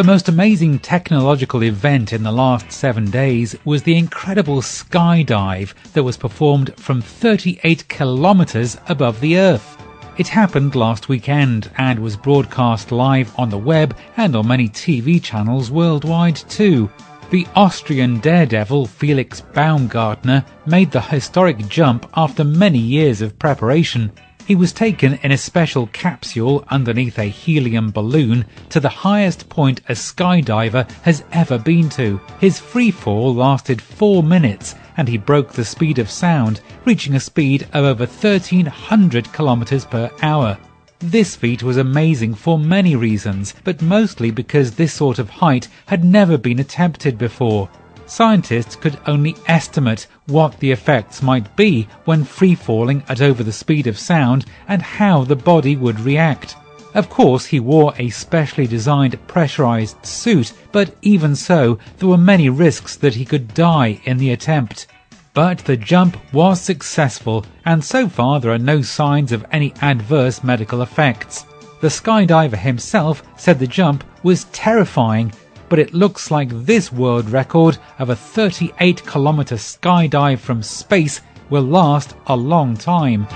The most amazing technological event in the last seven days was the incredible skydive that was performed from 38 kilometers above the Earth. It happened last weekend and was broadcast live on the web and on many TV channels worldwide too. The Austrian daredevil Felix Baumgartner made the historic jump after many years of preparation. He was taken in a special capsule underneath a helium balloon to the highest point a skydiver has ever been to. His free fall lasted four minutes and he broke the speed of sound, reaching a speed of over 1300 kilometers per hour. This feat was amazing for many reasons, but mostly because this sort of height had never been attempted before scientists could only estimate what the effects might be when free falling at over the speed of sound and how the body would react. Of course, he wore a specially designed pressurized suit, but even so, there were many risks that he could die in the attempt. But the jump was successful, and so far there are no signs of any adverse medical effects. The skydiver himself said the jump was terrifying but it looks like this world record of a 38 kilometer skydive from space will last a long time.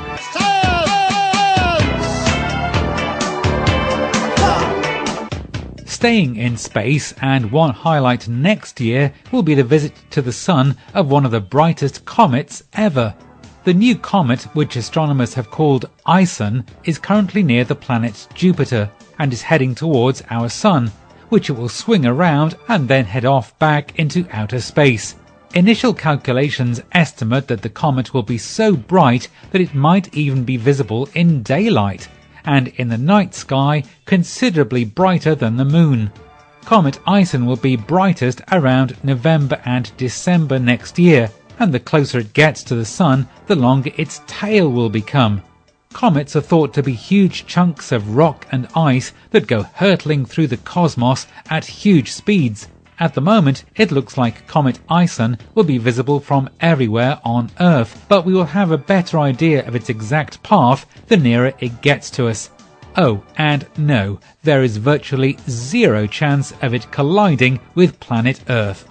Staying in space, and one highlight next year will be the visit to the Sun of one of the brightest comets ever. The new comet, which astronomers have called ISON, is currently near the planet Jupiter and is heading towards our Sun which it will swing around and then head off back into outer space. Initial calculations estimate that the comet will be so bright that it might even be visible in daylight, and in the night sky considerably brighter than the moon. Comet Ison will be brightest around November and December next year, and the closer it gets to the sun, the longer its tail will become. Comets are thought to be huge chunks of rock and ice that go hurtling through the cosmos at huge speeds. At the moment, it looks like Comet Ison will be visible from everywhere on Earth, but we will have a better idea of its exact path the nearer it gets to us. Oh, and no, there is virtually zero chance of it colliding with planet Earth.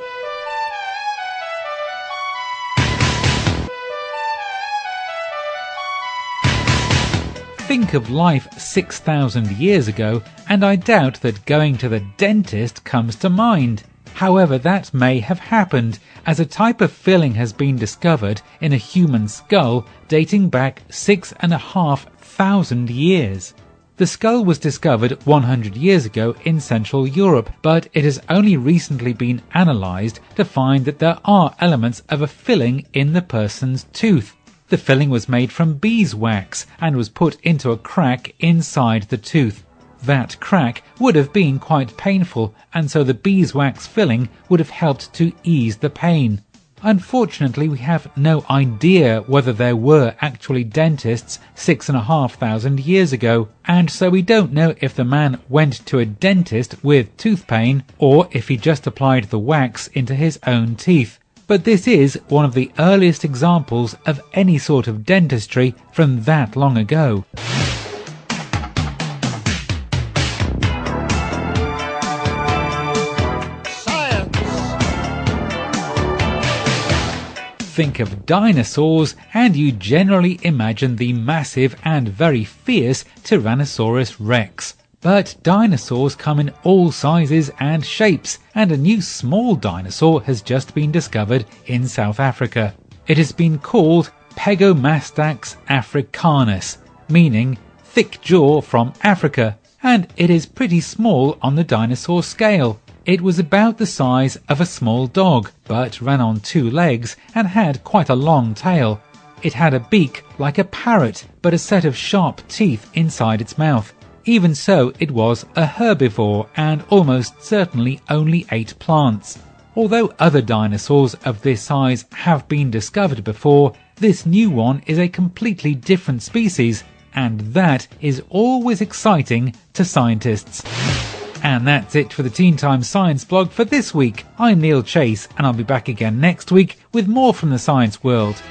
Think of life 6,000 years ago, and I doubt that going to the dentist comes to mind. However, that may have happened, as a type of filling has been discovered in a human skull dating back six and a half thousand years. The skull was discovered 100 years ago in Central Europe, but it has only recently been analysed to find that there are elements of a filling in the person's tooth. The filling was made from beeswax and was put into a crack inside the tooth. That crack would have been quite painful, and so the beeswax filling would have helped to ease the pain. Unfortunately, we have no idea whether there were actually dentists six and a half thousand years ago, and so we don't know if the man went to a dentist with tooth pain or if he just applied the wax into his own teeth but this is one of the earliest examples of any sort of dentistry from that long ago. Think of dinosaurs, and you generally imagine the massive and very fierce Tyrannosaurus rex. But dinosaurs come in all sizes and shapes, and a new small dinosaur has just been discovered in South Africa. It has been called Pegomastax africanus, meaning thick jaw from Africa, and it is pretty small on the dinosaur scale. It was about the size of a small dog, but ran on two legs and had quite a long tail. It had a beak like a parrot, but a set of sharp teeth inside its mouth. Even so, it was a herbivore and almost certainly only ate plants. Although other dinosaurs of this size have been discovered before, This new one is a completely different species, and that is always exciting to scientists. And that's it for the Teen Time Science blog for this week. I'm Neil Chase, and I'll be back again next week with more from the science world.